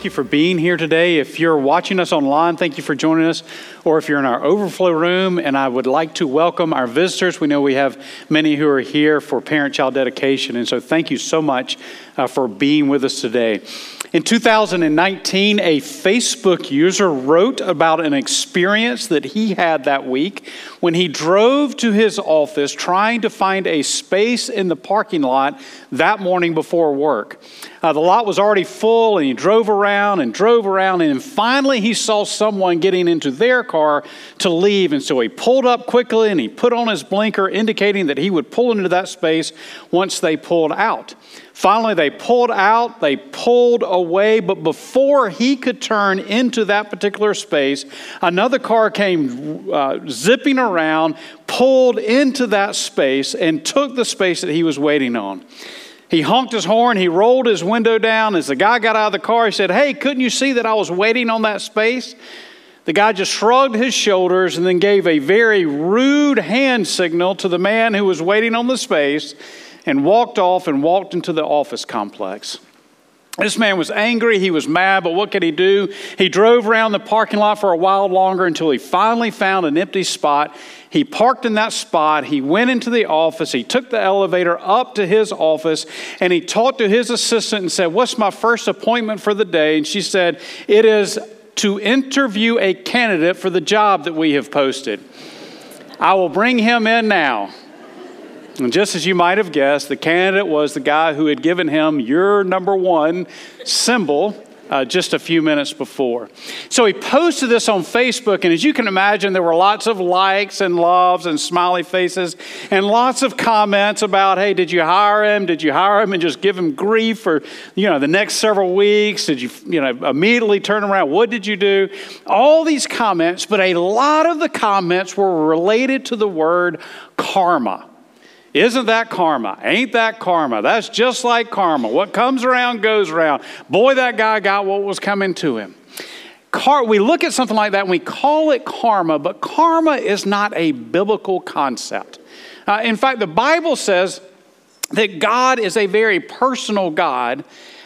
Thank you for being here today. If you're watching us online, thank you for joining us. Or if you're in our overflow room, and I would like to welcome our visitors. We know we have many who are here for parent child dedication. And so thank you so much uh, for being with us today. In 2019, a Facebook user wrote about an experience that he had that week when he drove to his office trying to find a space in the parking lot that morning before work. Uh, the lot was already full, and he drove around and drove around, and finally he saw someone getting into their car to leave. And so he pulled up quickly and he put on his blinker, indicating that he would pull into that space once they pulled out. Finally, they pulled out, they pulled away, but before he could turn into that particular space, another car came uh, zipping around, pulled into that space, and took the space that he was waiting on. He honked his horn, he rolled his window down. As the guy got out of the car, he said, Hey, couldn't you see that I was waiting on that space? The guy just shrugged his shoulders and then gave a very rude hand signal to the man who was waiting on the space and walked off and walked into the office complex. This man was angry, he was mad, but what could he do? He drove around the parking lot for a while longer until he finally found an empty spot. He parked in that spot, he went into the office, he took the elevator up to his office, and he talked to his assistant and said, What's my first appointment for the day? And she said, It is to interview a candidate for the job that we have posted. I will bring him in now. And just as you might have guessed, the candidate was the guy who had given him your number one symbol uh, just a few minutes before. So he posted this on Facebook, and as you can imagine, there were lots of likes and loves and smiley faces and lots of comments about, hey, did you hire him? Did you hire him and just give him grief for, you know, the next several weeks? Did you, you know, immediately turn around? What did you do? All these comments, but a lot of the comments were related to the word karma. Isn't that karma? Ain't that karma? That's just like karma. What comes around goes around. Boy, that guy got what was coming to him. Car- we look at something like that and we call it karma, but karma is not a biblical concept. Uh, in fact, the Bible says that God is a very personal God,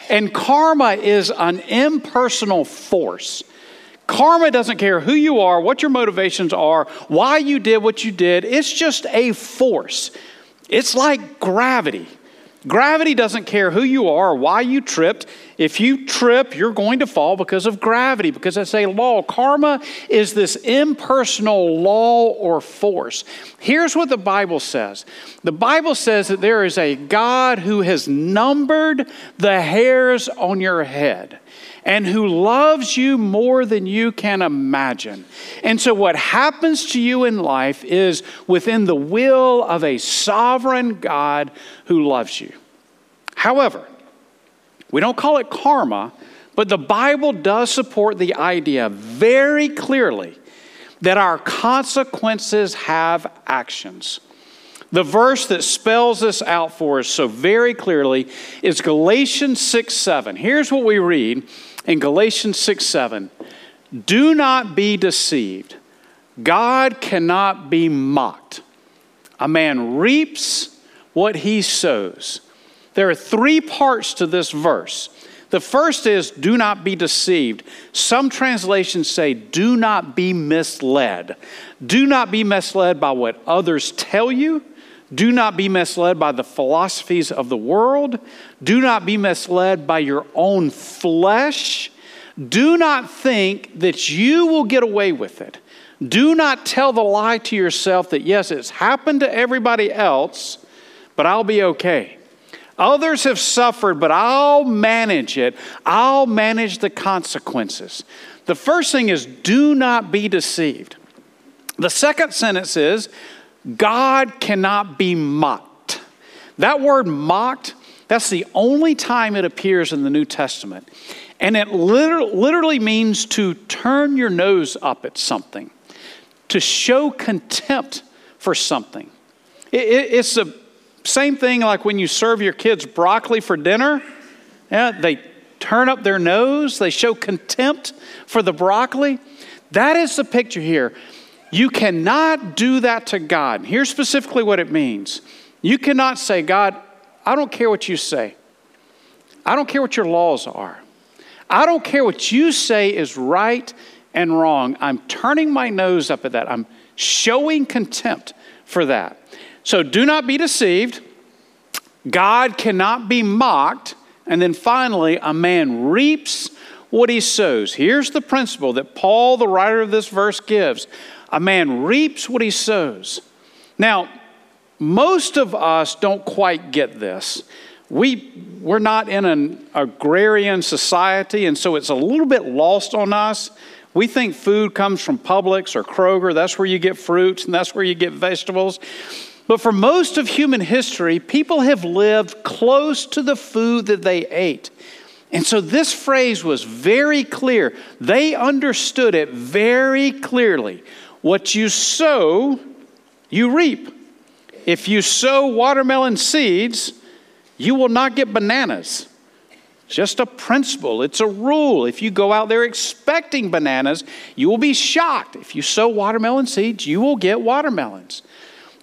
and karma is an impersonal force. Karma doesn't care who you are, what your motivations are, why you did what you did. It's just a force. It's like gravity. Gravity doesn't care who you are or why you tripped. If you trip, you're going to fall because of gravity, because it's a law. Karma is this impersonal law or force. Here's what the Bible says the Bible says that there is a God who has numbered the hairs on your head and who loves you more than you can imagine. And so, what happens to you in life is within the will of a sovereign God who loves you. However, we don't call it karma, but the Bible does support the idea very clearly that our consequences have actions. The verse that spells this out for us so very clearly is Galatians 6 7. Here's what we read in Galatians 6 7. Do not be deceived. God cannot be mocked. A man reaps what he sows. There are three parts to this verse. The first is, do not be deceived. Some translations say, do not be misled. Do not be misled by what others tell you. Do not be misled by the philosophies of the world. Do not be misled by your own flesh. Do not think that you will get away with it. Do not tell the lie to yourself that, yes, it's happened to everybody else, but I'll be okay. Others have suffered, but I'll manage it. I'll manage the consequences. The first thing is do not be deceived. The second sentence is God cannot be mocked. That word mocked, that's the only time it appears in the New Testament. And it literally means to turn your nose up at something, to show contempt for something. It's the same thing like when you serve your kids broccoli for dinner. Yeah, they turn up their nose, they show contempt for the broccoli. That is the picture here. You cannot do that to God. Here's specifically what it means you cannot say, God, I don't care what you say, I don't care what your laws are. I don't care what you say is right and wrong. I'm turning my nose up at that. I'm showing contempt for that. So do not be deceived. God cannot be mocked. And then finally, a man reaps what he sows. Here's the principle that Paul, the writer of this verse, gives a man reaps what he sows. Now, most of us don't quite get this. We, we're not in an agrarian society, and so it's a little bit lost on us. We think food comes from Publix or Kroger. That's where you get fruits and that's where you get vegetables. But for most of human history, people have lived close to the food that they ate. And so this phrase was very clear. They understood it very clearly. What you sow, you reap. If you sow watermelon seeds, you will not get bananas. It's just a principle, it's a rule. If you go out there expecting bananas, you will be shocked. If you sow watermelon seeds, you will get watermelons.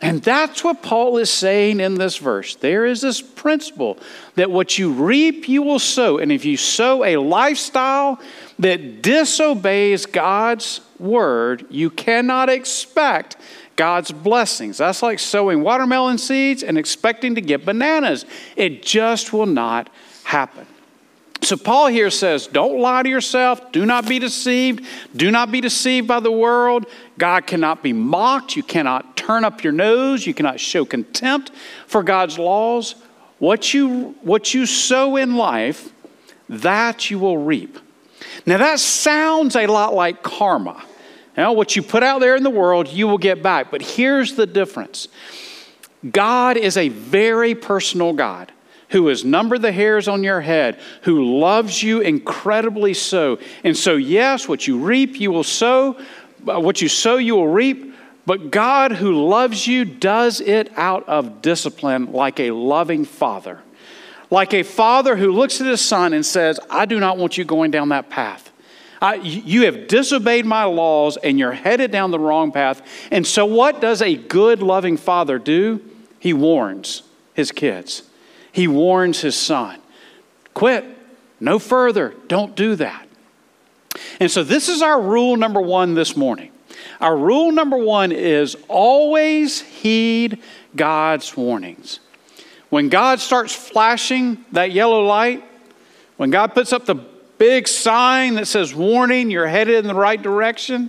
And that's what Paul is saying in this verse. There is this principle that what you reap, you will sow. And if you sow a lifestyle that disobeys God's word, you cannot expect God's blessings. That's like sowing watermelon seeds and expecting to get bananas. It just will not happen. So, Paul here says, Don't lie to yourself. Do not be deceived. Do not be deceived by the world. God cannot be mocked. You cannot turn up your nose. You cannot show contempt for God's laws. What you, what you sow in life, that you will reap. Now, that sounds a lot like karma. Now, what you put out there in the world, you will get back. But here's the difference God is a very personal God who has numbered the hairs on your head, who loves you incredibly so. And so, yes, what you reap, you will sow. Uh, what you sow, you will reap. But God, who loves you, does it out of discipline like a loving father. Like a father who looks at his son and says, I do not want you going down that path. I, you have disobeyed my laws and you're headed down the wrong path. And so, what does a good, loving father do? He warns his kids he warns his son quit, no further, don't do that. And so, this is our rule number one this morning. Our rule number one is always heed God's warnings. When God starts flashing that yellow light, when God puts up the big sign that says, Warning, you're headed in the right direction,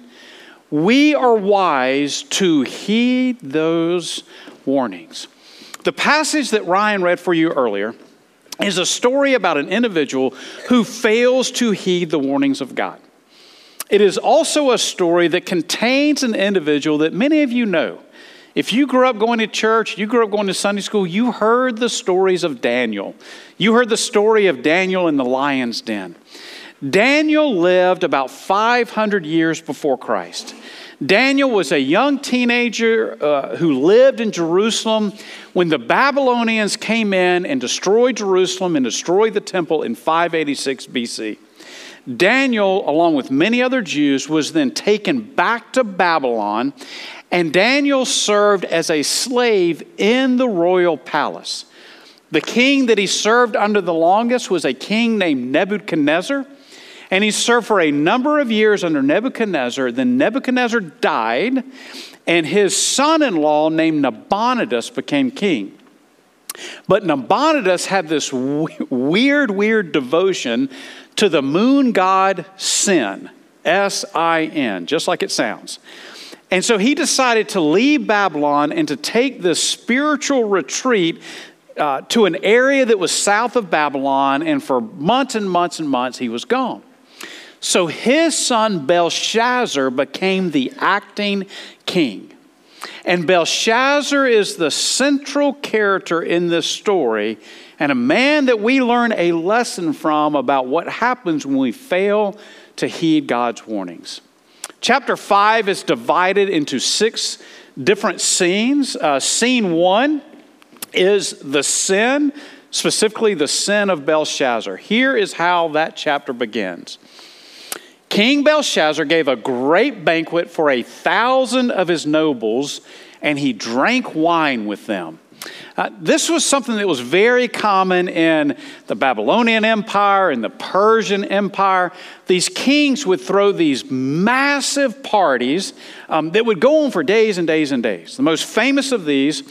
we are wise to heed those warnings. The passage that Ryan read for you earlier is a story about an individual who fails to heed the warnings of God. It is also a story that contains an individual that many of you know. If you grew up going to church, you grew up going to Sunday school, you heard the stories of Daniel. You heard the story of Daniel in the lion's den. Daniel lived about 500 years before Christ. Daniel was a young teenager uh, who lived in Jerusalem when the Babylonians came in and destroyed Jerusalem and destroyed the temple in 586 BC. Daniel, along with many other Jews, was then taken back to Babylon, and Daniel served as a slave in the royal palace. The king that he served under the longest was a king named Nebuchadnezzar. And he served for a number of years under Nebuchadnezzar. Then Nebuchadnezzar died, and his son in law, named Nabonidus, became king. But Nabonidus had this weird, weird devotion to the moon god Sin, S I N, just like it sounds. And so he decided to leave Babylon and to take this spiritual retreat uh, to an area that was south of Babylon. And for months and months and months, he was gone. So his son Belshazzar became the acting king. And Belshazzar is the central character in this story and a man that we learn a lesson from about what happens when we fail to heed God's warnings. Chapter 5 is divided into six different scenes. Uh, scene one is the sin, specifically the sin of Belshazzar. Here is how that chapter begins. King Belshazzar gave a great banquet for a thousand of his nobles, and he drank wine with them. Uh, this was something that was very common in the Babylonian Empire and the Persian Empire. These kings would throw these massive parties um, that would go on for days and days and days. The most famous of these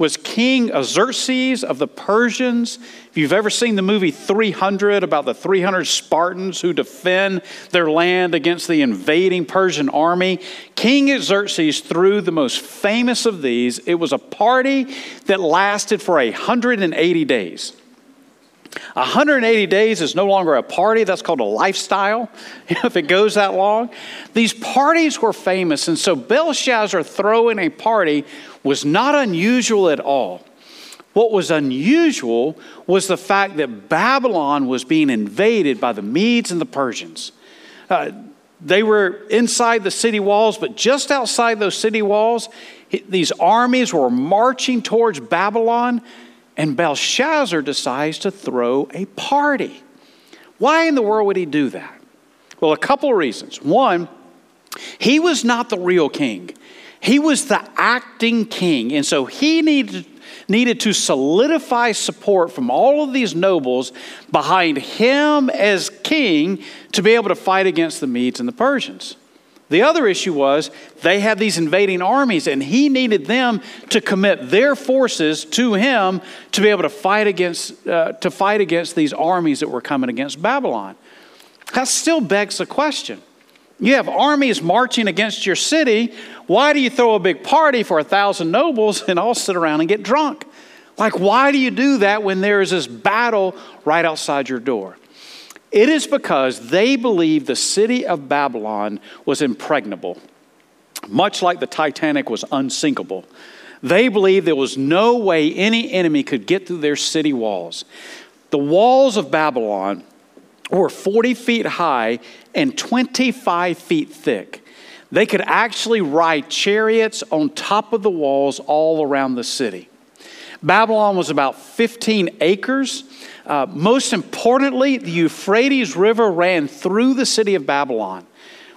was King Xerxes of the Persians. If you've ever seen the movie 300 about the 300 Spartans who defend their land against the invading Persian army, King Xerxes threw the most famous of these. It was a party that lasted for 180 days. 180 days is no longer a party, that's called a lifestyle, if it goes that long. These parties were famous, and so Belshazzar throwing a party was not unusual at all. What was unusual was the fact that Babylon was being invaded by the Medes and the Persians. Uh, they were inside the city walls, but just outside those city walls, these armies were marching towards Babylon, and Belshazzar decides to throw a party. Why in the world would he do that? Well, a couple of reasons. One, he was not the real king. He was the acting king, and so he needed, needed to solidify support from all of these nobles behind him as king to be able to fight against the Medes and the Persians. The other issue was they had these invading armies, and he needed them to commit their forces to him to be able to fight against, uh, to fight against these armies that were coming against Babylon. That still begs the question you have armies marching against your city. Why do you throw a big party for a thousand nobles and all sit around and get drunk? Like, why do you do that when there is this battle right outside your door? It is because they believed the city of Babylon was impregnable, much like the Titanic was unsinkable. They believed there was no way any enemy could get through their city walls. The walls of Babylon were 40 feet high and 25 feet thick. They could actually ride chariots on top of the walls all around the city. Babylon was about 15 acres. Uh, most importantly, the Euphrates River ran through the city of Babylon,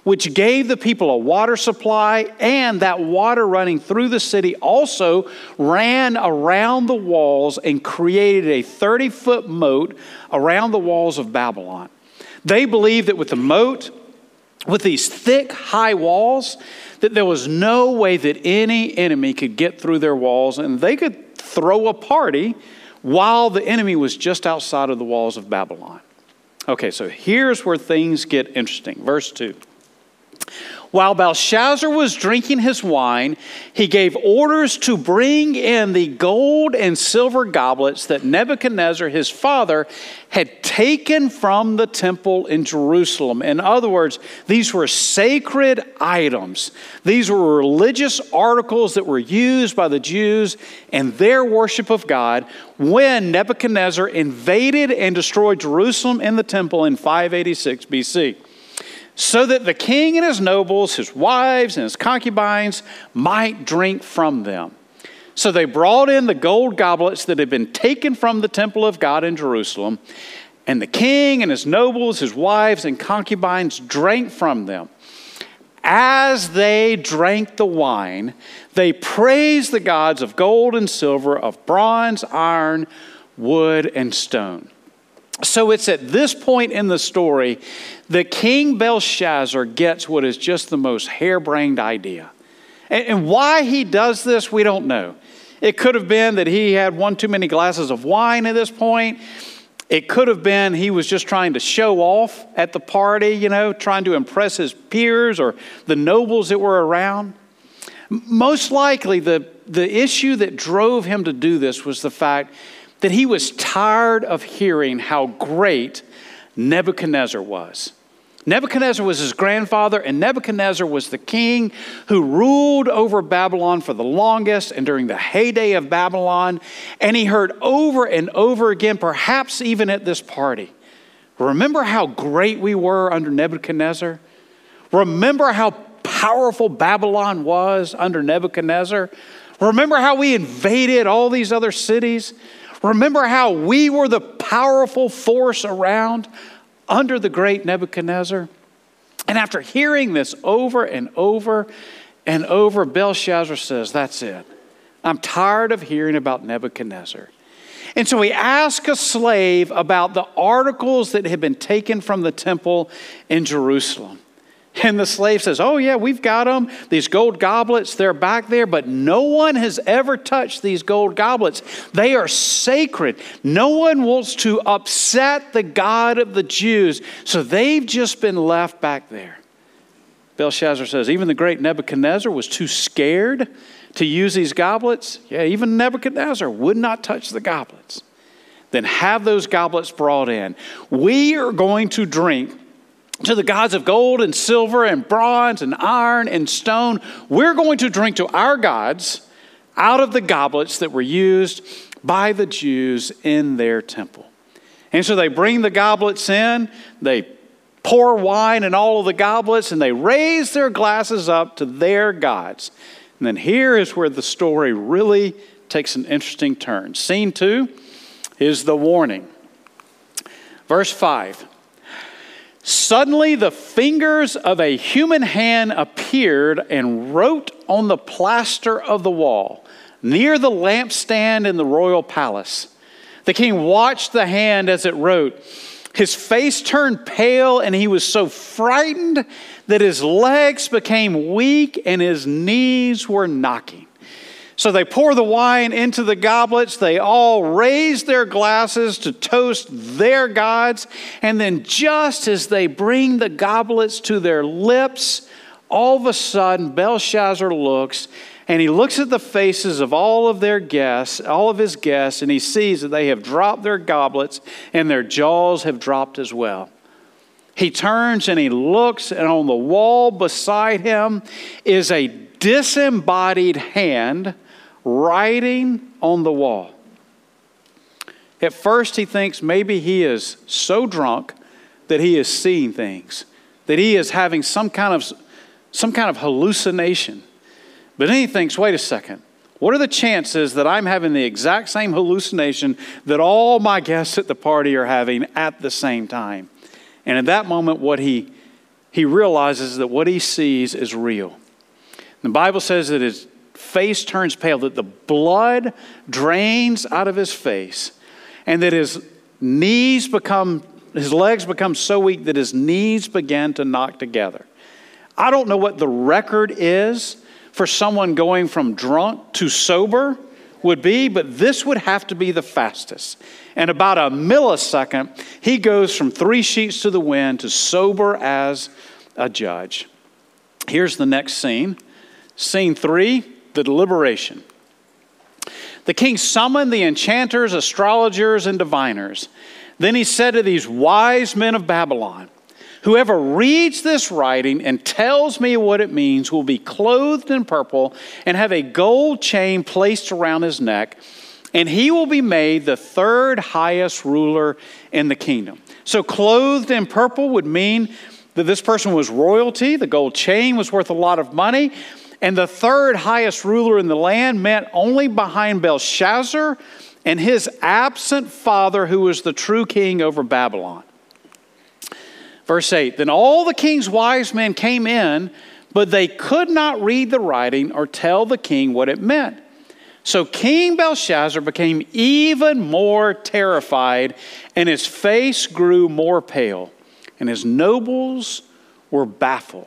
which gave the people a water supply, and that water running through the city also ran around the walls and created a 30 foot moat around the walls of Babylon. They believed that with the moat, with these thick, high walls, that there was no way that any enemy could get through their walls and they could throw a party while the enemy was just outside of the walls of Babylon. Okay, so here's where things get interesting. Verse 2. While Belshazzar was drinking his wine, he gave orders to bring in the gold and silver goblets that Nebuchadnezzar, his father, had taken from the temple in Jerusalem. In other words, these were sacred items. These were religious articles that were used by the Jews in their worship of God when Nebuchadnezzar invaded and destroyed Jerusalem and the temple in 586 BC so that the king and his nobles, his wives, and his concubines might drink from them. So they brought in the gold goblets that had been taken from the temple of God in Jerusalem, and the king and his nobles, his wives, and concubines drank from them. As they drank the wine, they praised the gods of gold and silver, of bronze, iron, wood, and stone. So it's at this point in the story that King Belshazzar gets what is just the most harebrained idea. And, why he does this, we don't know. It could have been that he had one too many glasses of wine at this point. It could have been he was just trying to show off at the party, you know, trying to impress his peers or the nobles that were around. Most likely, the, the issue that drove him to do this was the fact that he was tired of hearing how great Nebuchadnezzar was. Nebuchadnezzar was his grandfather, and Nebuchadnezzar was the king who ruled over Babylon for the longest and during the heyday of Babylon. And he heard over and over again, perhaps even at this party, remember how great we were under Nebuchadnezzar? Remember how powerful Babylon was under Nebuchadnezzar? Remember how we invaded all these other cities? Remember how we were the powerful force around under the great Nebuchadnezzar? And after hearing this over and over and over, Belshazzar says, That's it. I'm tired of hearing about Nebuchadnezzar. And so he asked a slave about the articles that had been taken from the temple in Jerusalem. And the slave says, Oh, yeah, we've got them. These gold goblets, they're back there, but no one has ever touched these gold goblets. They are sacred. No one wants to upset the God of the Jews, so they've just been left back there. Belshazzar says, Even the great Nebuchadnezzar was too scared to use these goblets. Yeah, even Nebuchadnezzar would not touch the goblets. Then have those goblets brought in. We are going to drink to the gods of gold and silver and bronze and iron and stone. We're going to drink to our gods out of the goblets that were used by the Jews in their temple. And so they bring the goblets in, they pour wine in all of the goblets, and they raise their glasses up to their gods. And then here is where the story really takes an interesting turn. Scene two is the warning. Verse 5 Suddenly, the fingers of a human hand appeared and wrote on the plaster of the wall near the lampstand in the royal palace. The king watched the hand as it wrote. His face turned pale, and he was so frightened that his legs became weak and his knees were knocking. So they pour the wine into the goblets. They all raise their glasses to toast their gods. And then, just as they bring the goblets to their lips, all of a sudden, Belshazzar looks and he looks at the faces of all of their guests, all of his guests, and he sees that they have dropped their goblets and their jaws have dropped as well. He turns and he looks, and on the wall beside him is a disembodied hand writing on the wall. At first, he thinks maybe he is so drunk that he is seeing things, that he is having some kind of, some kind of hallucination. But then he thinks, wait a second, what are the chances that I'm having the exact same hallucination that all my guests at the party are having at the same time? And at that moment, what he, he realizes that what he sees is real. The Bible says that his face turns pale, that the blood drains out of his face, and that his knees become, his legs become so weak that his knees begin to knock together. I don't know what the record is for someone going from drunk to sober would be, but this would have to be the fastest. And about a millisecond, he goes from three sheets to the wind to sober as a judge. Here's the next scene. Scene three the deliberation. The king summoned the enchanters, astrologers, and diviners. Then he said to these wise men of Babylon, Whoever reads this writing and tells me what it means will be clothed in purple and have a gold chain placed around his neck, and he will be made the third highest ruler in the kingdom. So, clothed in purple would mean that this person was royalty. The gold chain was worth a lot of money. And the third highest ruler in the land meant only behind Belshazzar and his absent father, who was the true king over Babylon. Verse 8 Then all the king's wise men came in, but they could not read the writing or tell the king what it meant. So King Belshazzar became even more terrified, and his face grew more pale, and his nobles were baffled.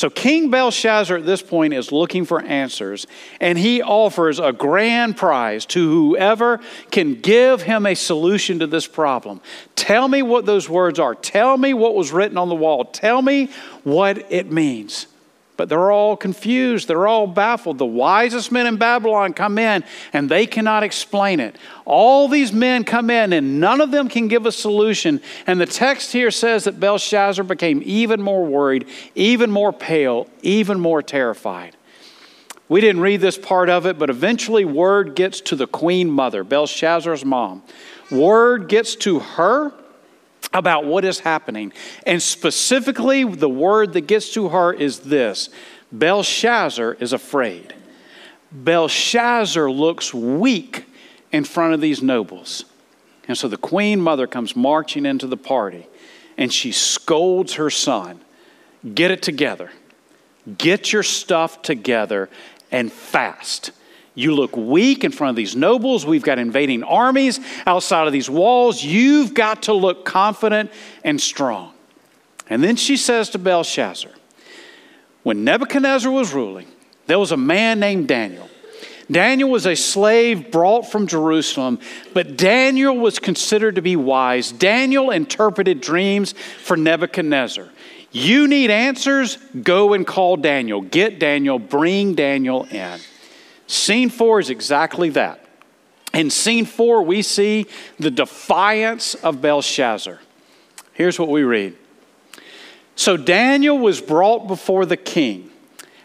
So King Belshazzar at this point is looking for answers, and he offers a grand prize to whoever can give him a solution to this problem. Tell me what those words are. Tell me what was written on the wall. Tell me what it means. But they're all confused. They're all baffled. The wisest men in Babylon come in and they cannot explain it. All these men come in and none of them can give a solution. And the text here says that Belshazzar became even more worried, even more pale, even more terrified. We didn't read this part of it, but eventually word gets to the queen mother, Belshazzar's mom. Word gets to her about what is happening. And specifically, the word that gets to her is this Belshazzar is afraid. Belshazzar looks weak in front of these nobles. And so the queen mother comes marching into the party and she scolds her son Get it together. Get your stuff together and fast. You look weak in front of these nobles. We've got invading armies outside of these walls. You've got to look confident and strong. And then she says to Belshazzar, When Nebuchadnezzar was ruling, there was a man named Daniel. Daniel was a slave brought from Jerusalem, but Daniel was considered to be wise. Daniel interpreted dreams for Nebuchadnezzar. You need answers? Go and call Daniel. Get Daniel, bring Daniel in. Scene four is exactly that. In scene four, we see the defiance of Belshazzar. Here's what we read So Daniel was brought before the king,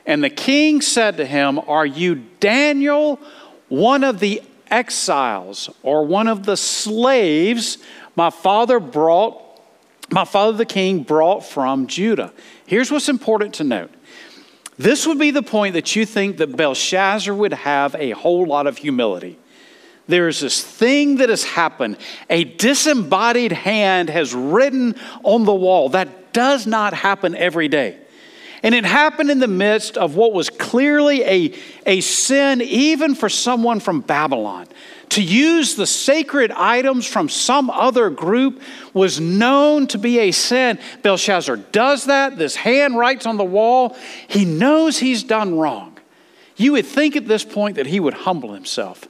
and the king said to him, Are you Daniel, one of the exiles, or one of the slaves my father brought? My father the king brought from Judah. Here's what's important to note this would be the point that you think that Belshazzar would have a whole lot of humility. There's this thing that has happened. A disembodied hand has written on the wall. That does not happen every day. And it happened in the midst of what was clearly a, a sin, even for someone from Babylon. To use the sacred items from some other group was known to be a sin. Belshazzar does that. This hand writes on the wall. He knows he's done wrong. You would think at this point that he would humble himself.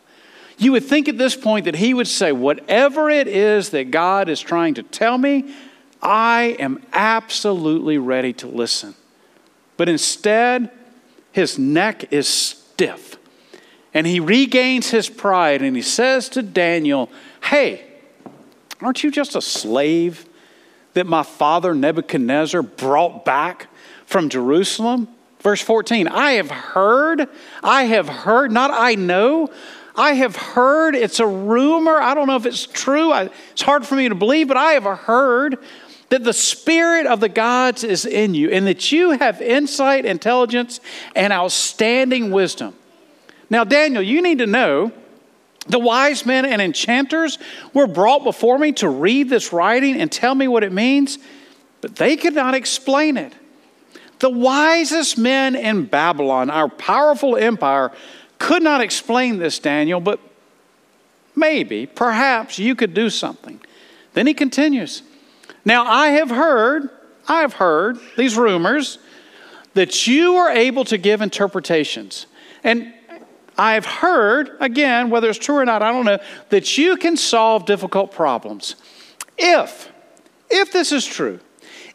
You would think at this point that he would say, Whatever it is that God is trying to tell me, I am absolutely ready to listen. But instead, his neck is stiff. And he regains his pride and he says to Daniel, Hey, aren't you just a slave that my father Nebuchadnezzar brought back from Jerusalem? Verse 14, I have heard, I have heard, not I know, I have heard, it's a rumor, I don't know if it's true, I, it's hard for me to believe, but I have heard that the Spirit of the gods is in you and that you have insight, intelligence, and outstanding wisdom. Now, Daniel, you need to know the wise men and enchanters were brought before me to read this writing and tell me what it means, but they could not explain it. The wisest men in Babylon, our powerful empire, could not explain this, Daniel, but maybe, perhaps you could do something. Then he continues Now, I have heard, I have heard these rumors that you are able to give interpretations. And I've heard, again, whether it's true or not, I don't know, that you can solve difficult problems. If, if this is true,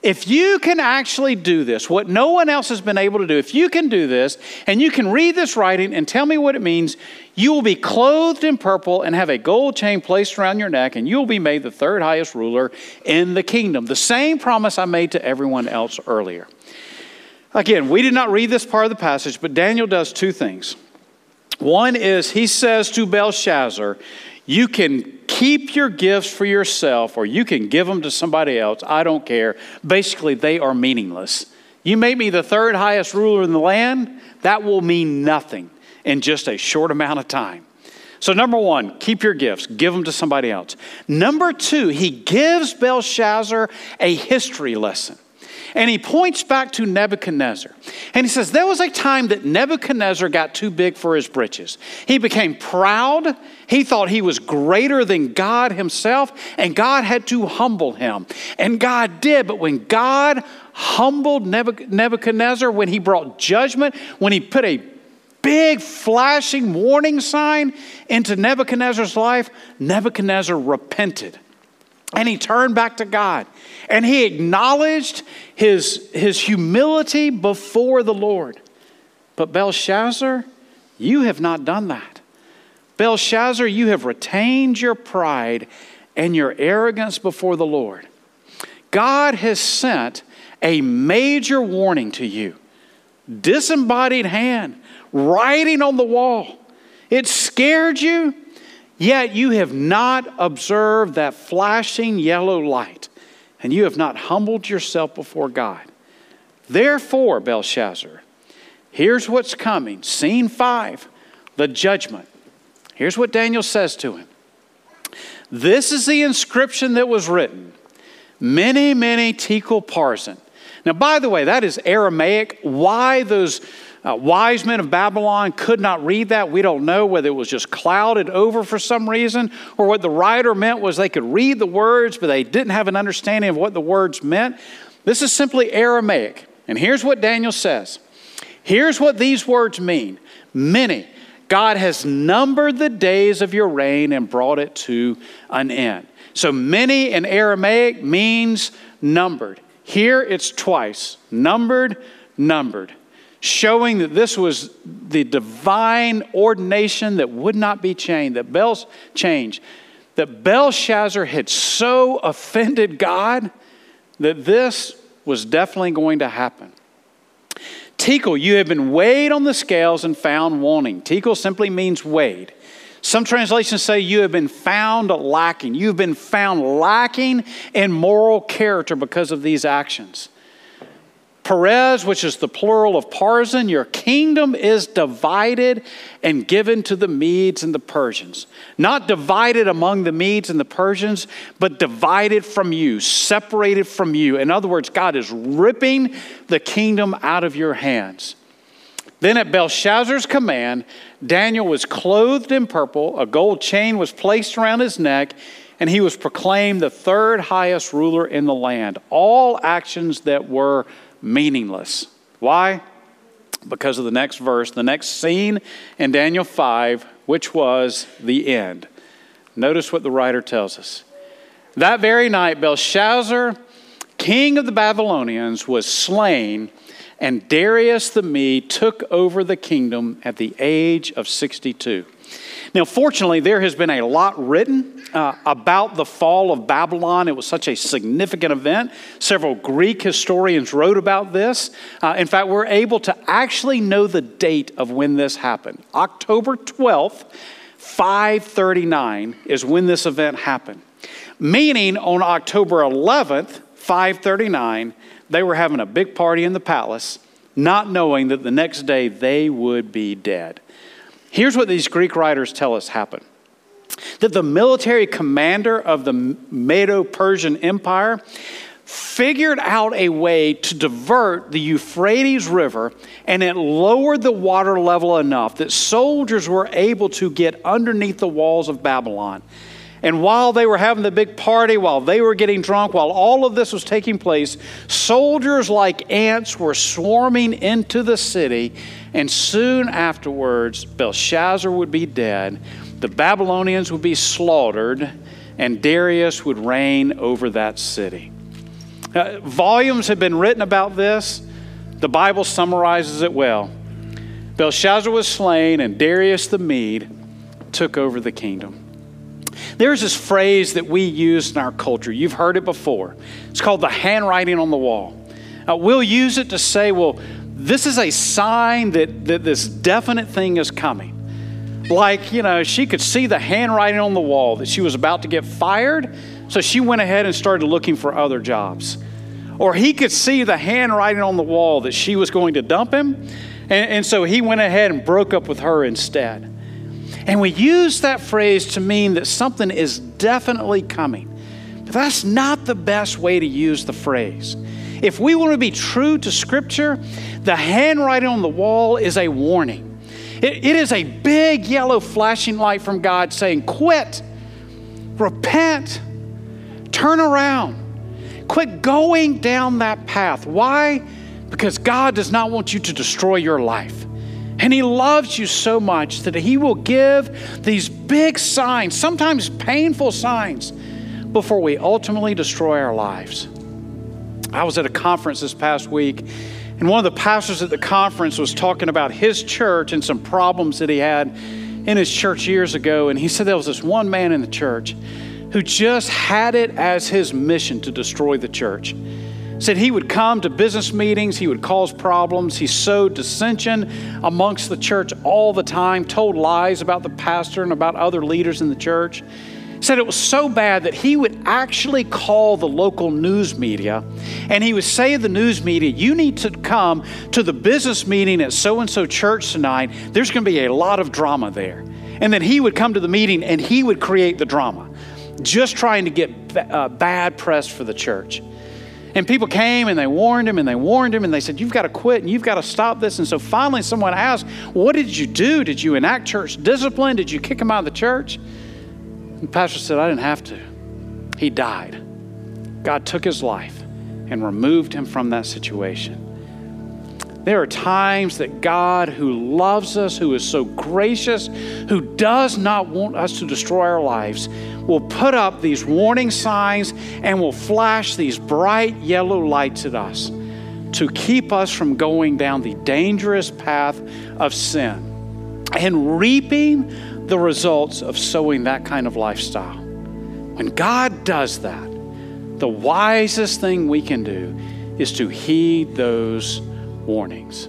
if you can actually do this, what no one else has been able to do, if you can do this and you can read this writing and tell me what it means, you will be clothed in purple and have a gold chain placed around your neck, and you will be made the third highest ruler in the kingdom. The same promise I made to everyone else earlier. Again, we did not read this part of the passage, but Daniel does two things. One is he says to Belshazzar, You can keep your gifts for yourself or you can give them to somebody else. I don't care. Basically, they are meaningless. You make me the third highest ruler in the land, that will mean nothing in just a short amount of time. So, number one, keep your gifts, give them to somebody else. Number two, he gives Belshazzar a history lesson. And he points back to Nebuchadnezzar. And he says, There was a time that Nebuchadnezzar got too big for his britches. He became proud. He thought he was greater than God himself, and God had to humble him. And God did. But when God humbled Nebuchadnezzar, when he brought judgment, when he put a big flashing warning sign into Nebuchadnezzar's life, Nebuchadnezzar repented. And he turned back to God and he acknowledged his, his humility before the Lord. But Belshazzar, you have not done that. Belshazzar, you have retained your pride and your arrogance before the Lord. God has sent a major warning to you disembodied hand, writing on the wall. It scared you, Yet you have not observed that flashing yellow light, and you have not humbled yourself before God. Therefore, Belshazzar, here's what's coming. Scene five, the judgment. Here's what Daniel says to him This is the inscription that was written Mene, mene tekel parsin. Now, by the way, that is Aramaic. Why those uh, wise men of Babylon could not read that. We don't know whether it was just clouded over for some reason or what the writer meant was they could read the words, but they didn't have an understanding of what the words meant. This is simply Aramaic. And here's what Daniel says Here's what these words mean Mene. God has numbered the days of your reign and brought it to an end. So mene in Aramaic means numbered. Here it's twice numbered, numbered, showing that this was the divine ordination that would not be changed, that Bel's that Belshazzar had so offended God that this was definitely going to happen. Tekel, you have been weighed on the scales and found wanting. Tekel simply means weighed. Some translations say you have been found lacking. You've been found lacking in moral character because of these actions. Peres, which is the plural of Parsin, your kingdom is divided and given to the Medes and the Persians. Not divided among the Medes and the Persians, but divided from you, separated from you. In other words, God is ripping the kingdom out of your hands. Then at Belshazzar's command, Daniel was clothed in purple, a gold chain was placed around his neck, and he was proclaimed the third highest ruler in the land. All actions that were meaningless. Why? Because of the next verse, the next scene in Daniel 5, which was the end. Notice what the writer tells us. That very night, Belshazzar, king of the Babylonians, was slain, and Darius the Mede took over the kingdom at the age of 62. Now, fortunately, there has been a lot written uh, about the fall of Babylon. It was such a significant event. Several Greek historians wrote about this. Uh, in fact, we're able to actually know the date of when this happened. October 12th, 539 is when this event happened. Meaning on October 11th, 539, they were having a big party in the palace, not knowing that the next day they would be dead. Here's what these Greek writers tell us happened that the military commander of the Medo Persian Empire figured out a way to divert the Euphrates River, and it lowered the water level enough that soldiers were able to get underneath the walls of Babylon. And while they were having the big party, while they were getting drunk, while all of this was taking place, soldiers like ants were swarming into the city. And soon afterwards, Belshazzar would be dead, the Babylonians would be slaughtered, and Darius would reign over that city. Uh, volumes have been written about this. The Bible summarizes it well. Belshazzar was slain, and Darius the Mede took over the kingdom. There's this phrase that we use in our culture. You've heard it before. It's called the handwriting on the wall. Uh, we'll use it to say, well, this is a sign that, that this definite thing is coming. Like, you know, she could see the handwriting on the wall that she was about to get fired, so she went ahead and started looking for other jobs. Or he could see the handwriting on the wall that she was going to dump him, and, and so he went ahead and broke up with her instead. And we use that phrase to mean that something is definitely coming. But that's not the best way to use the phrase. If we want to be true to Scripture, the handwriting on the wall is a warning. it, it is a big yellow flashing light from God saying, Quit, repent, turn around, quit going down that path. Why? Because God does not want you to destroy your life. And He loves you so much that He will give these big signs, sometimes painful signs, before we ultimately destroy our lives. I was at a conference this past week, and one of the pastors at the conference was talking about his church and some problems that he had in his church years ago. And he said there was this one man in the church who just had it as his mission to destroy the church said he would come to business meetings, he would cause problems, he sowed dissension amongst the church all the time, told lies about the pastor and about other leaders in the church. Said it was so bad that he would actually call the local news media and he would say to the news media, You need to come to the business meeting at so and so church tonight. There's going to be a lot of drama there. And then he would come to the meeting and he would create the drama, just trying to get uh, bad press for the church. And people came and they warned him and they warned him and they said, You've got to quit and you've got to stop this. And so finally, someone asked, What did you do? Did you enact church discipline? Did you kick him out of the church? The pastor said, I didn't have to. He died. God took his life and removed him from that situation. There are times that God, who loves us, who is so gracious, who does not want us to destroy our lives, will put up these warning signs and will flash these bright yellow lights at us to keep us from going down the dangerous path of sin and reaping the results of sowing that kind of lifestyle. When God does that, the wisest thing we can do is to heed those warnings.